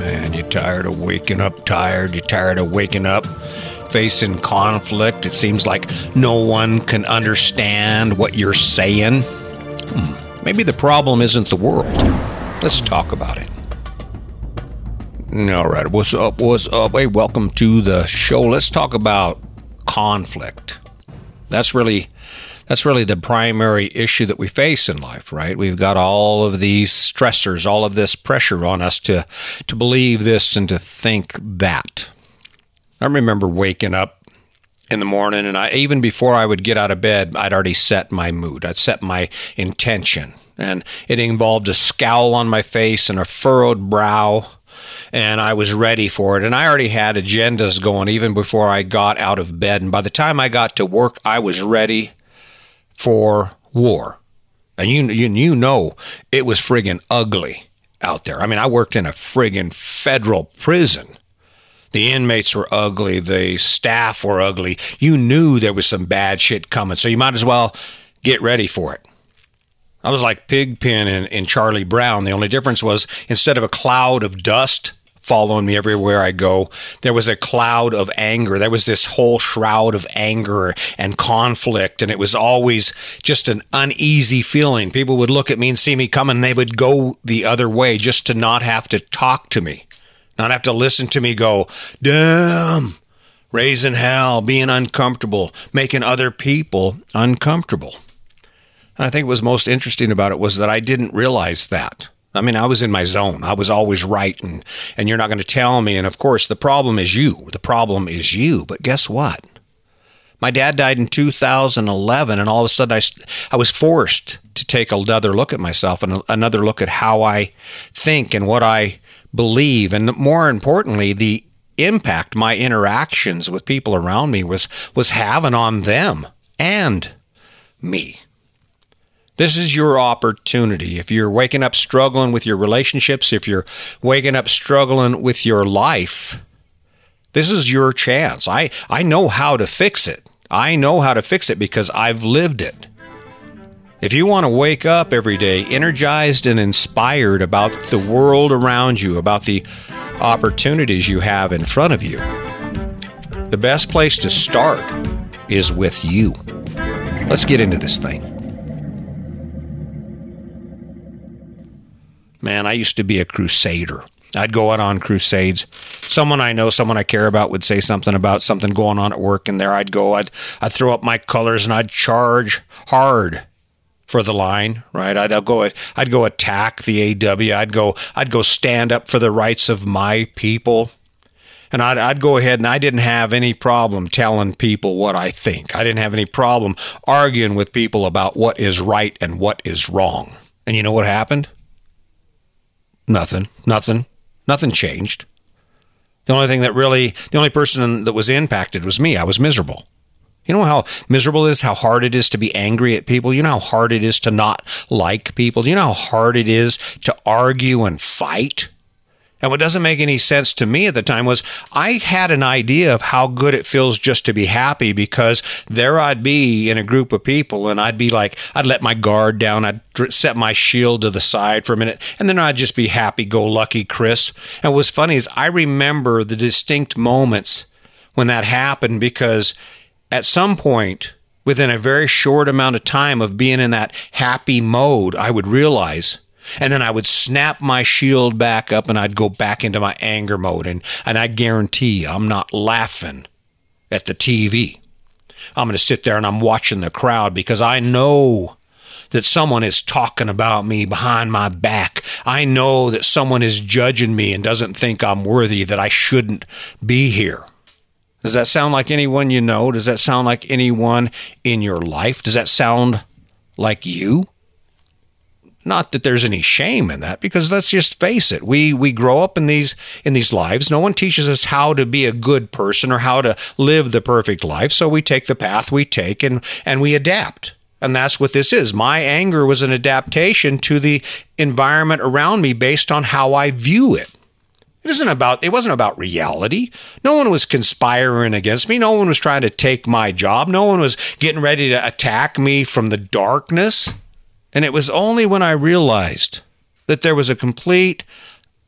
Man, you're tired of waking up tired. You're tired of waking up facing conflict. It seems like no one can understand what you're saying. Hmm. Maybe the problem isn't the world. Let's talk about it. All right, what's up? What's up? Hey, welcome to the show. Let's talk about conflict. That's really that's really the primary issue that we face in life, right? We've got all of these stressors, all of this pressure on us to to believe this and to think that. I remember waking up in the morning and I even before I would get out of bed, I'd already set my mood. I'd set my intention. And it involved a scowl on my face and a furrowed brow and I was ready for it. And I already had agendas going even before I got out of bed. And by the time I got to work, I was ready for war. And you, you, you know it was friggin' ugly out there. I mean, I worked in a friggin' federal prison. The inmates were ugly. The staff were ugly. You knew there was some bad shit coming, so you might as well get ready for it. I was like Pigpen in, in Charlie Brown. The only difference was instead of a cloud of dust, following me everywhere I go. There was a cloud of anger. There was this whole shroud of anger and conflict. And it was always just an uneasy feeling. People would look at me and see me coming and they would go the other way just to not have to talk to me, not have to listen to me go, damn, raising hell, being uncomfortable, making other people uncomfortable. And I think what was most interesting about it was that I didn't realize that. I mean, I was in my zone. I was always right, and, and you're not going to tell me. And of course, the problem is you. The problem is you. But guess what? My dad died in 2011, and all of a sudden I, I was forced to take another look at myself and another look at how I think and what I believe. And more importantly, the impact my interactions with people around me was, was having on them and me. This is your opportunity. If you're waking up struggling with your relationships, if you're waking up struggling with your life, this is your chance. I, I know how to fix it. I know how to fix it because I've lived it. If you want to wake up every day energized and inspired about the world around you, about the opportunities you have in front of you, the best place to start is with you. Let's get into this thing. Man, I used to be a crusader. I'd go out on crusades. Someone I know, someone I care about would say something about something going on at work, and there I'd go. I'd, I'd throw up my colors and I'd charge hard for the line, right? I'd, I'd go I'd go attack the AW. I'd go I'd go stand up for the rights of my people. And I'd, I'd go ahead and I didn't have any problem telling people what I think. I didn't have any problem arguing with people about what is right and what is wrong. And you know what happened? Nothing. Nothing. Nothing changed. The only thing that really, the only person that was impacted was me. I was miserable. You know how miserable it is, how hard it is to be angry at people? You know how hard it is to not like people? You know how hard it is to argue and fight? And what doesn't make any sense to me at the time was I had an idea of how good it feels just to be happy because there I'd be in a group of people and I'd be like, I'd let my guard down. I'd set my shield to the side for a minute and then I'd just be happy go lucky Chris. And what's funny is I remember the distinct moments when that happened because at some point within a very short amount of time of being in that happy mode, I would realize – and then I would snap my shield back up and I'd go back into my anger mode. And, and I guarantee you, I'm not laughing at the TV. I'm going to sit there and I'm watching the crowd because I know that someone is talking about me behind my back. I know that someone is judging me and doesn't think I'm worthy, that I shouldn't be here. Does that sound like anyone you know? Does that sound like anyone in your life? Does that sound like you? Not that there's any shame in that because let's just face it we we grow up in these in these lives no one teaches us how to be a good person or how to live the perfect life so we take the path we take and and we adapt and that's what this is my anger was an adaptation to the environment around me based on how i view it it isn't about it wasn't about reality. No one was conspiring against me. No one was trying to take my job. No one was getting ready to attack me from the darkness. And it was only when I realized that there was a complete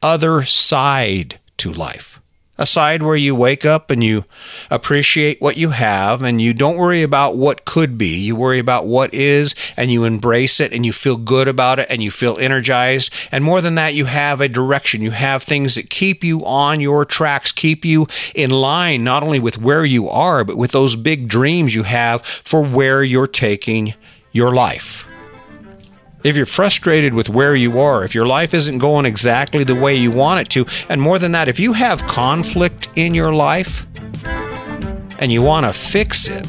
other side to life a side where you wake up and you appreciate what you have and you don't worry about what could be. You worry about what is and you embrace it and you feel good about it and you feel energized. And more than that, you have a direction. You have things that keep you on your tracks, keep you in line, not only with where you are, but with those big dreams you have for where you're taking your life if you're frustrated with where you are, if your life isn't going exactly the way you want it to, and more than that, if you have conflict in your life and you want to fix it,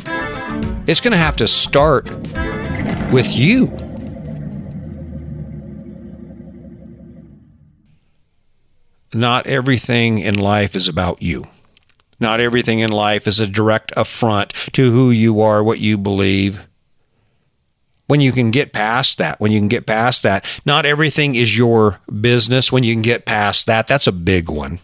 it's going to have to start with you. Not everything in life is about you. Not everything in life is a direct affront to who you are, what you believe when you can get past that, when you can get past that, not everything is your business. When you can get past that, that's a big one.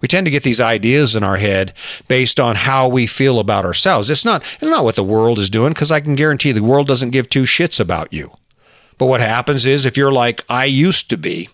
We tend to get these ideas in our head based on how we feel about ourselves. It's not, it's not what the world is doing because I can guarantee the world doesn't give two shits about you. But what happens is if you're like I used to be,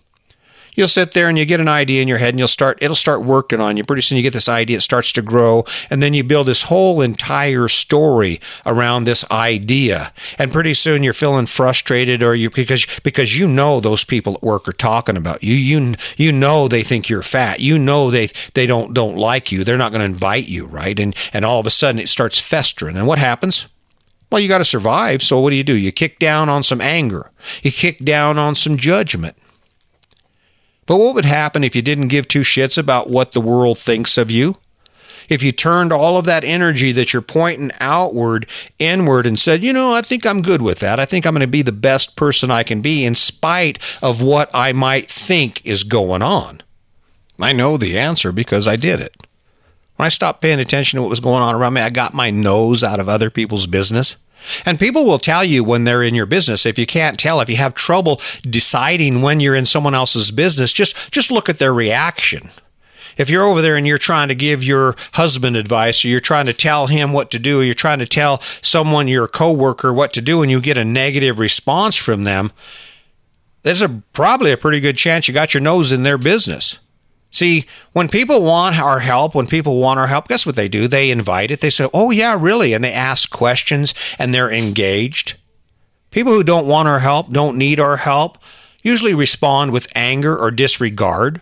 you'll sit there and you get an idea in your head and you'll start it'll start working on you pretty soon you get this idea it starts to grow and then you build this whole entire story around this idea and pretty soon you're feeling frustrated or you because because you know those people at work are talking about you you you know they think you're fat you know they they don't don't like you they're not going to invite you right and and all of a sudden it starts festering and what happens well, you got to survive. So what do you do? You kick down on some anger. You kick down on some judgment. But what would happen if you didn't give two shits about what the world thinks of you? If you turned all of that energy that you're pointing outward, inward, and said, you know, I think I'm good with that. I think I'm going to be the best person I can be in spite of what I might think is going on. I know the answer because I did it. When I stopped paying attention to what was going on around me, I got my nose out of other people's business. And people will tell you when they're in your business. If you can't tell, if you have trouble deciding when you're in someone else's business, just just look at their reaction. If you're over there and you're trying to give your husband advice or you're trying to tell him what to do, or you're trying to tell someone your coworker what to do and you get a negative response from them, there's a probably a pretty good chance you got your nose in their business. See, when people want our help, when people want our help, guess what they do? They invite it. They say, Oh, yeah, really? And they ask questions and they're engaged. People who don't want our help, don't need our help, usually respond with anger or disregard.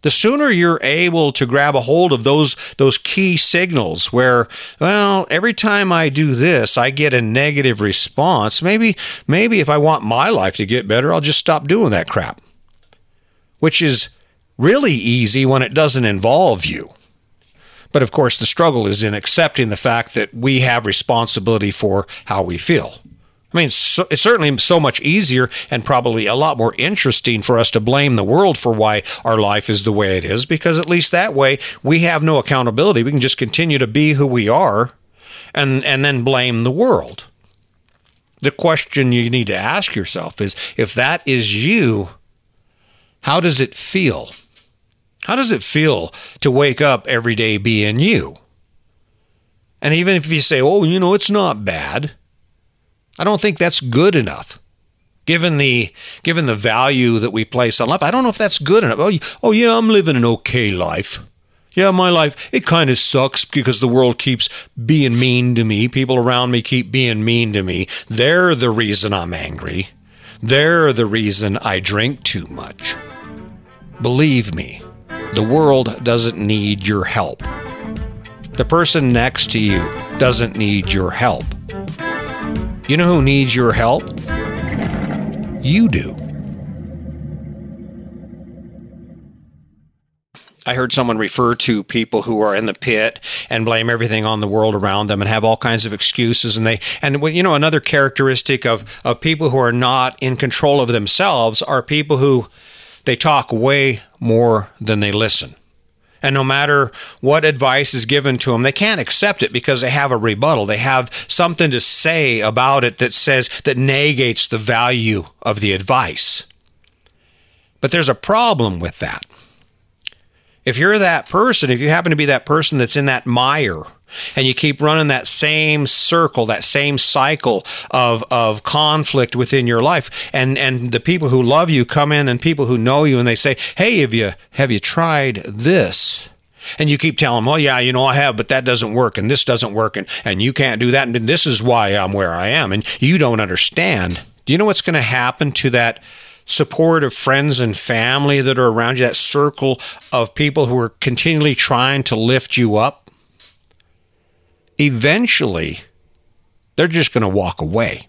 The sooner you're able to grab a hold of those those key signals where, well, every time I do this, I get a negative response. Maybe maybe if I want my life to get better, I'll just stop doing that crap. Which is really easy when it doesn't involve you. But of course, the struggle is in accepting the fact that we have responsibility for how we feel. I mean, so, it's certainly so much easier and probably a lot more interesting for us to blame the world for why our life is the way it is, because at least that way we have no accountability. We can just continue to be who we are and, and then blame the world. The question you need to ask yourself is if that is you, how does it feel? How does it feel to wake up every day being you? And even if you say, oh, you know, it's not bad, I don't think that's good enough. Given the given the value that we place on life, I don't know if that's good enough. Oh, oh yeah, I'm living an okay life. Yeah, my life, it kind of sucks because the world keeps being mean to me. People around me keep being mean to me. They're the reason I'm angry. They're the reason I drink too much. Believe me, the world doesn't need your help. The person next to you doesn't need your help. You know who needs your help? You do. I heard someone refer to people who are in the pit and blame everything on the world around them and have all kinds of excuses. And they, and you know, another characteristic of, of people who are not in control of themselves are people who they talk way more than they listen. And no matter what advice is given to them, they can't accept it because they have a rebuttal. They have something to say about it that says, that negates the value of the advice. But there's a problem with that. If you're that person, if you happen to be that person that's in that mire, and you keep running that same circle, that same cycle of, of conflict within your life. And, and the people who love you come in and people who know you and they say, Hey, have you, have you tried this? And you keep telling them, well, yeah, you know, I have, but that doesn't work and this doesn't work and, and you can't do that. And this is why I'm where I am. And you don't understand. Do you know what's going to happen to that support of friends and family that are around you, that circle of people who are continually trying to lift you up? eventually they're just going to walk away.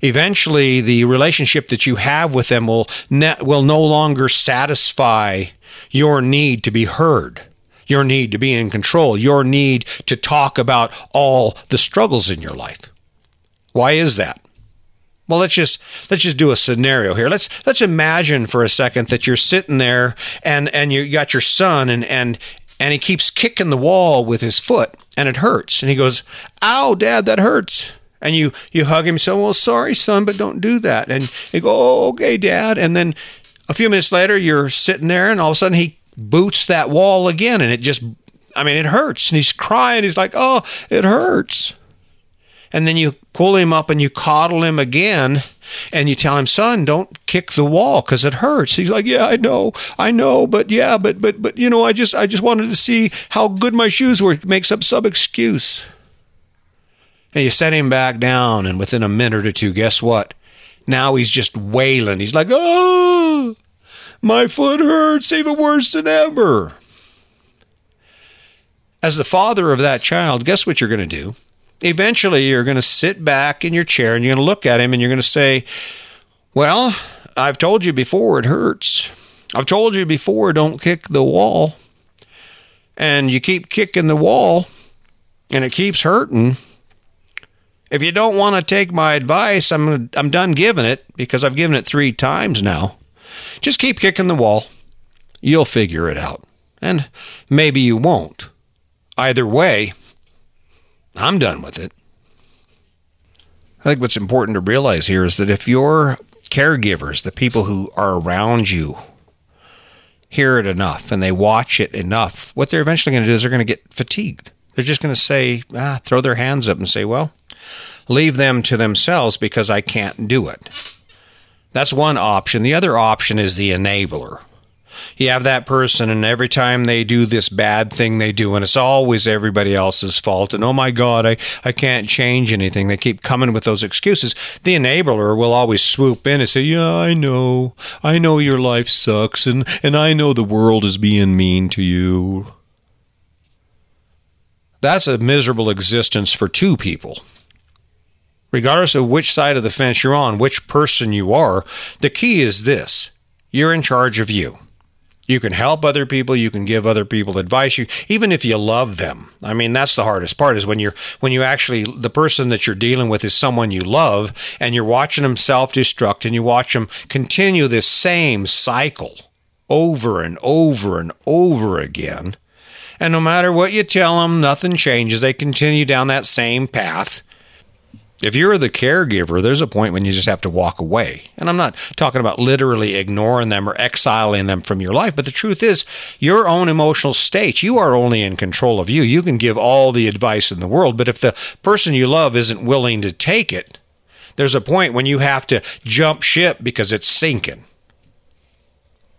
Eventually, the relationship that you have with them will ne- will no longer satisfy your need to be heard, your need to be in control, your need to talk about all the struggles in your life. Why is that? Well, let's just let's just do a scenario here. Let's let's imagine for a second that you're sitting there and and you got your son and and and he keeps kicking the wall with his foot and it hurts. And he goes, Ow, dad, that hurts. And you, you hug him and say, Well, sorry, son, but don't do that. And you go, Oh, okay, dad. And then a few minutes later, you're sitting there and all of a sudden he boots that wall again. And it just, I mean, it hurts. And he's crying. He's like, Oh, it hurts and then you pull him up and you coddle him again and you tell him son don't kick the wall because it hurts. He's like yeah i know i know but yeah but but but you know i just i just wanted to see how good my shoes were. Makes up some excuse. And you set him back down and within a minute or two guess what? Now he's just wailing. He's like oh my foot hurts even worse than ever. As the father of that child guess what you're going to do eventually you're going to sit back in your chair and you're going to look at him and you're going to say, Well, I've told you before it hurts. I've told you before don't kick the wall. And you keep kicking the wall and it keeps hurting. If you don't want to take my advice, I'm I'm done giving it because I've given it 3 times now. Just keep kicking the wall. You'll figure it out. And maybe you won't. Either way, I'm done with it. I think what's important to realize here is that if your caregivers, the people who are around you, hear it enough and they watch it enough, what they're eventually going to do is they're going to get fatigued. They're just going to say, ah, throw their hands up and say, well, leave them to themselves because I can't do it. That's one option. The other option is the enabler you have that person, and every time they do this bad thing they do, and it's always everybody else's fault, and oh my God, I, I can't change anything. They keep coming with those excuses. The enabler will always swoop in and say, Yeah, I know. I know your life sucks, and, and I know the world is being mean to you. That's a miserable existence for two people regardless of which side of the fence you're on, which person you are, the key is this you're in charge of you. You can help other people. You can give other people advice. You, even if you love them. I mean, that's the hardest part is when you're, when you actually, the person that you're dealing with is someone you love and you're watching them self destruct and you watch them continue this same cycle over and over and over again. And no matter what you tell them, nothing changes. They continue down that same path. If you're the caregiver, there's a point when you just have to walk away. And I'm not talking about literally ignoring them or exiling them from your life, but the truth is, your own emotional state, you are only in control of you. You can give all the advice in the world, but if the person you love isn't willing to take it, there's a point when you have to jump ship because it's sinking.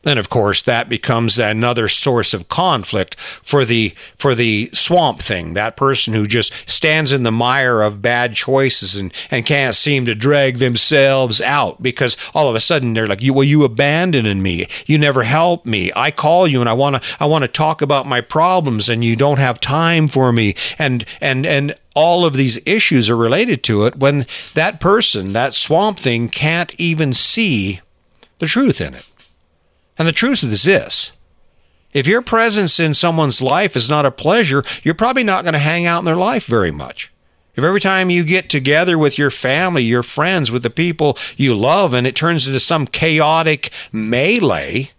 And of course, that becomes another source of conflict for the for the swamp thing. That person who just stands in the mire of bad choices and, and can't seem to drag themselves out because all of a sudden they're like, "You well, you abandoning me. You never help me. I call you and I want to I want to talk about my problems and you don't have time for me." And and and all of these issues are related to it when that person, that swamp thing, can't even see the truth in it. And the truth is this if your presence in someone's life is not a pleasure, you're probably not going to hang out in their life very much. If every time you get together with your family, your friends, with the people you love, and it turns into some chaotic melee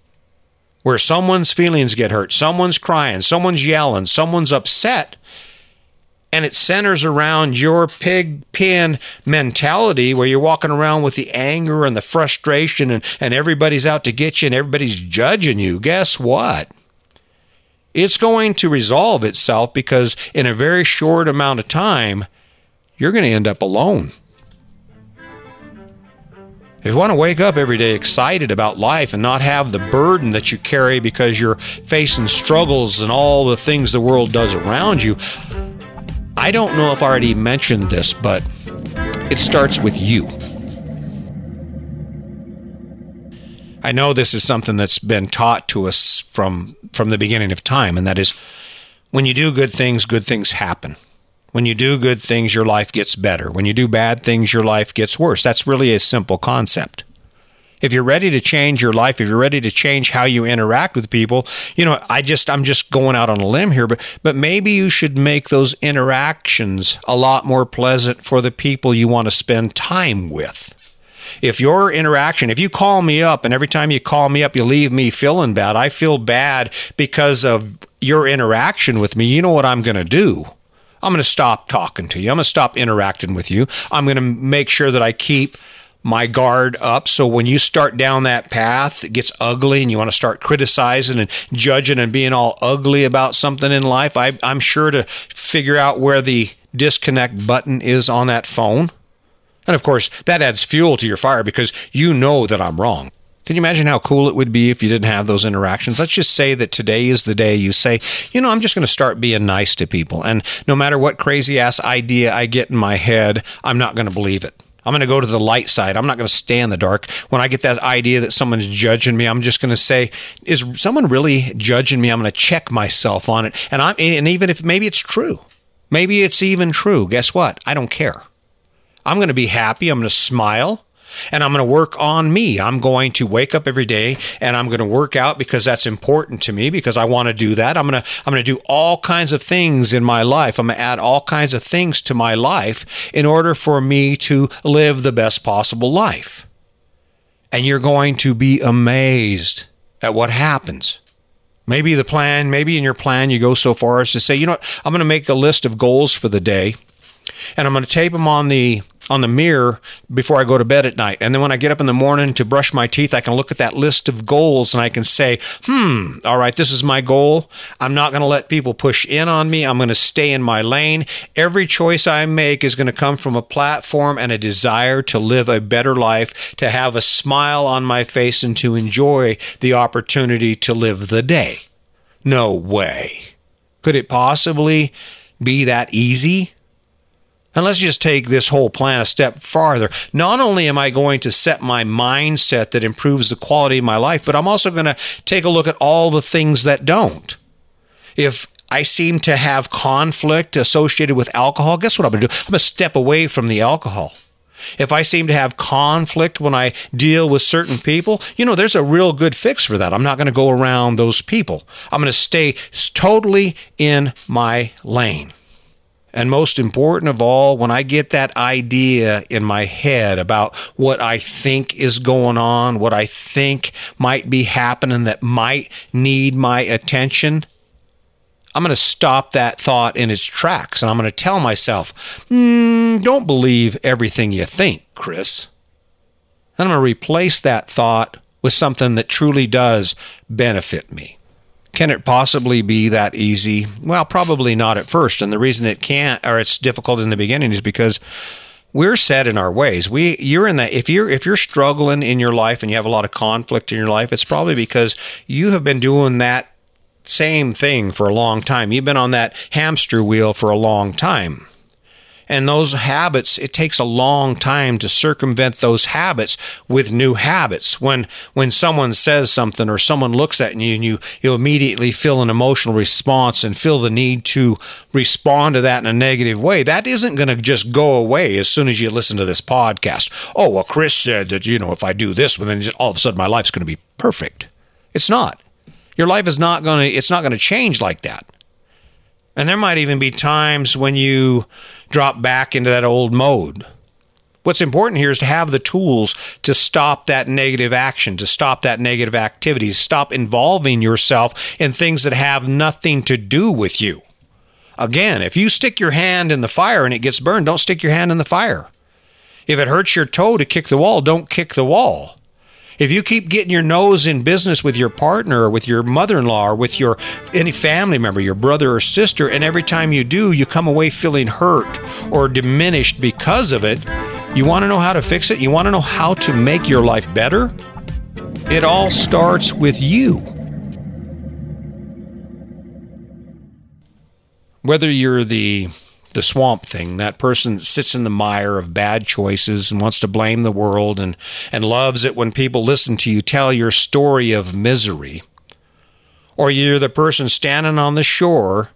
where someone's feelings get hurt, someone's crying, someone's yelling, someone's upset, and it centers around your pig pen mentality where you're walking around with the anger and the frustration and, and everybody's out to get you and everybody's judging you, guess what? It's going to resolve itself because in a very short amount of time, you're going to end up alone. If you want to wake up every day excited about life and not have the burden that you carry because you're facing struggles and all the things the world does around you, I don't know if I already mentioned this, but it starts with you. I know this is something that's been taught to us from from the beginning of time, and that is when you do good things, good things happen. When you do good things, your life gets better. When you do bad things, your life gets worse. That's really a simple concept. If you're ready to change your life, if you're ready to change how you interact with people, you know, I just I'm just going out on a limb here, but but maybe you should make those interactions a lot more pleasant for the people you want to spend time with if your interaction, if you call me up and every time you call me up, you leave me feeling bad, I feel bad because of your interaction with me, you know what I'm going to do? I'm going to stop talking to you. I'm going to stop interacting with you. I'm going to make sure that I keep my guard up. So when you start down that path, it gets ugly and you want to start criticizing and judging and being all ugly about something in life, I, I'm sure to figure out where the disconnect button is on that phone. And of course, that adds fuel to your fire because you know that I'm wrong. Can you imagine how cool it would be if you didn't have those interactions? Let's just say that today is the day you say, you know, I'm just going to start being nice to people. And no matter what crazy ass idea I get in my head, I'm not going to believe it. I'm going to go to the light side. I'm not going to stay in the dark. When I get that idea that someone's judging me, I'm just going to say, is someone really judging me? I'm going to check myself on it. And I'm, and even if maybe it's true, maybe it's even true. Guess what? I don't care. I'm going to be happy. I'm going to smile and I'm going to work on me. I'm going to wake up every day and I'm going to work out because that's important to me because I want to do that. I'm going to I'm going to do all kinds of things in my life. I'm going to add all kinds of things to my life in order for me to live the best possible life. And you're going to be amazed at what happens. Maybe the plan, maybe in your plan you go so far as to say, you know what, I'm going to make a list of goals for the day and I'm going to tape them on the on the mirror before I go to bed at night. And then when I get up in the morning to brush my teeth, I can look at that list of goals and I can say, hmm, all right, this is my goal. I'm not going to let people push in on me. I'm going to stay in my lane. Every choice I make is going to come from a platform and a desire to live a better life, to have a smile on my face, and to enjoy the opportunity to live the day. No way. Could it possibly be that easy? And let's just take this whole plan a step farther. Not only am I going to set my mindset that improves the quality of my life, but I'm also going to take a look at all the things that don't. If I seem to have conflict associated with alcohol, guess what I'm going to do? I'm going to step away from the alcohol. If I seem to have conflict when I deal with certain people, you know, there's a real good fix for that. I'm not going to go around those people. I'm going to stay totally in my lane. And most important of all, when I get that idea in my head about what I think is going on, what I think might be happening that might need my attention, I'm going to stop that thought in its tracks and I'm going to tell myself, mm, don't believe everything you think, Chris. And I'm going to replace that thought with something that truly does benefit me. Can it possibly be that easy? Well, probably not at first. And the reason it can't or it's difficult in the beginning is because we're set in our ways. We you're in that if you're if you're struggling in your life and you have a lot of conflict in your life, it's probably because you have been doing that same thing for a long time. You've been on that hamster wheel for a long time. And those habits, it takes a long time to circumvent those habits with new habits. When when someone says something or someone looks at you and you you immediately feel an emotional response and feel the need to respond to that in a negative way, that isn't going to just go away as soon as you listen to this podcast. Oh, well, Chris said that, you know, if I do this, well, then all of a sudden my life's going to be perfect. It's not. Your life is not going to, it's not going to change like that. And there might even be times when you drop back into that old mode. What's important here is to have the tools to stop that negative action, to stop that negative activity, stop involving yourself in things that have nothing to do with you. Again, if you stick your hand in the fire and it gets burned, don't stick your hand in the fire. If it hurts your toe to kick the wall, don't kick the wall. If you keep getting your nose in business with your partner or with your mother-in-law or with your any family member, your brother or sister, and every time you do, you come away feeling hurt or diminished because of it, you want to know how to fix it? You want to know how to make your life better? It all starts with you. Whether you're the the swamp thing. That person that sits in the mire of bad choices and wants to blame the world and, and loves it when people listen to you tell your story of misery. Or you're the person standing on the shore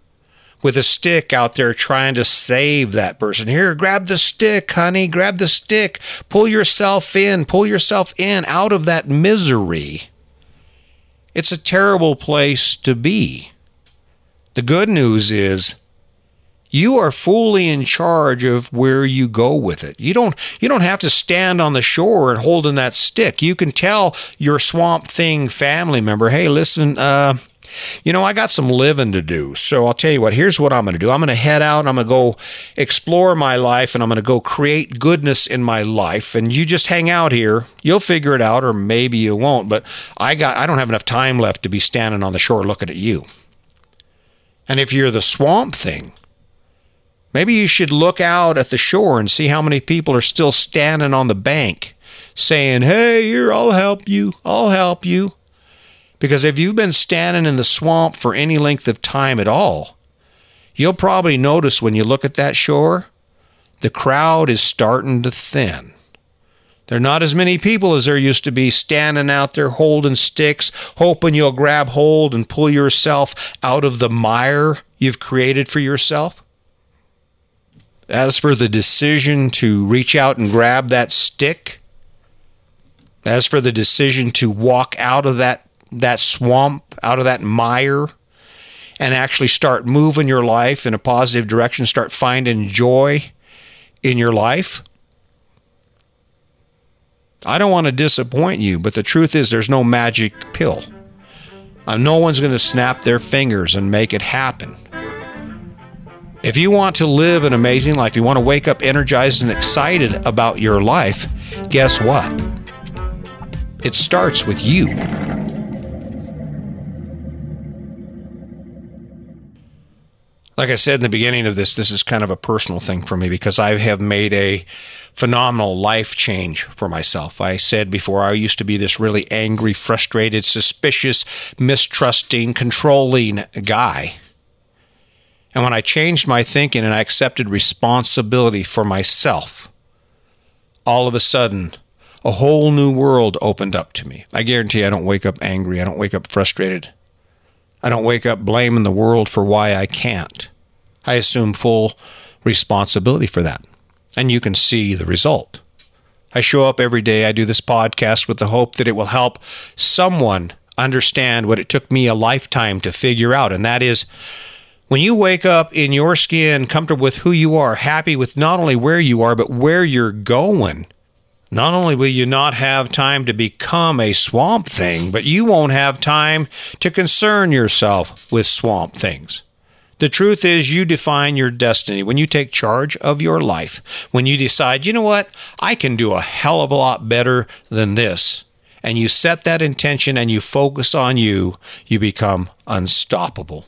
with a stick out there trying to save that person. Here, grab the stick, honey, grab the stick. Pull yourself in, pull yourself in out of that misery. It's a terrible place to be. The good news is you are fully in charge of where you go with it. You don't you don't have to stand on the shore and holding that stick. You can tell your swamp thing family member, "Hey, listen, uh, you know, I got some living to do. So I'll tell you what, here's what I'm going to do. I'm going to head out I'm going to go explore my life and I'm going to go create goodness in my life. And you just hang out here. You'll figure it out, or maybe you won't. But I got, I don't have enough time left to be standing on the shore looking at you. And if you're the swamp thing, Maybe you should look out at the shore and see how many people are still standing on the bank saying, Hey, here, I'll help you. I'll help you. Because if you've been standing in the swamp for any length of time at all, you'll probably notice when you look at that shore, the crowd is starting to thin. There are not as many people as there used to be standing out there holding sticks, hoping you'll grab hold and pull yourself out of the mire you've created for yourself. As for the decision to reach out and grab that stick, as for the decision to walk out of that, that swamp, out of that mire, and actually start moving your life in a positive direction, start finding joy in your life. I don't want to disappoint you, but the truth is there's no magic pill. Uh, no one's going to snap their fingers and make it happen. If you want to live an amazing life, you want to wake up energized and excited about your life, guess what? It starts with you. Like I said in the beginning of this, this is kind of a personal thing for me because I have made a phenomenal life change for myself. I said before, I used to be this really angry, frustrated, suspicious, mistrusting, controlling guy. And when I changed my thinking and I accepted responsibility for myself, all of a sudden, a whole new world opened up to me. I guarantee I don't wake up angry. I don't wake up frustrated. I don't wake up blaming the world for why I can't. I assume full responsibility for that. And you can see the result. I show up every day. I do this podcast with the hope that it will help someone understand what it took me a lifetime to figure out, and that is when you wake up in your skin, comfortable with who you are, happy with not only where you are, but where you're going, not only will you not have time to become a swamp thing, but you won't have time to concern yourself with swamp things. The truth is, you define your destiny when you take charge of your life. When you decide, you know what, I can do a hell of a lot better than this. And you set that intention and you focus on you, you become unstoppable.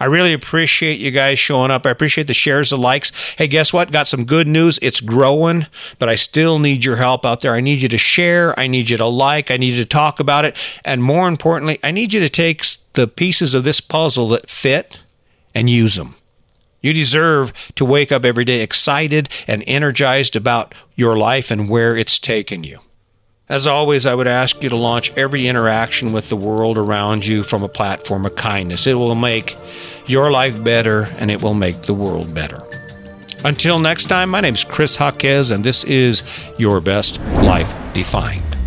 I really appreciate you guys showing up. I appreciate the shares, the likes. Hey, guess what? Got some good news. It's growing, but I still need your help out there. I need you to share. I need you to like. I need you to talk about it. And more importantly, I need you to take the pieces of this puzzle that fit and use them. You deserve to wake up every day excited and energized about your life and where it's taken you. As always, I would ask you to launch every interaction with the world around you from a platform of kindness. It will make your life better and it will make the world better. Until next time, my name is Chris Jaquez, and this is Your Best Life Defined.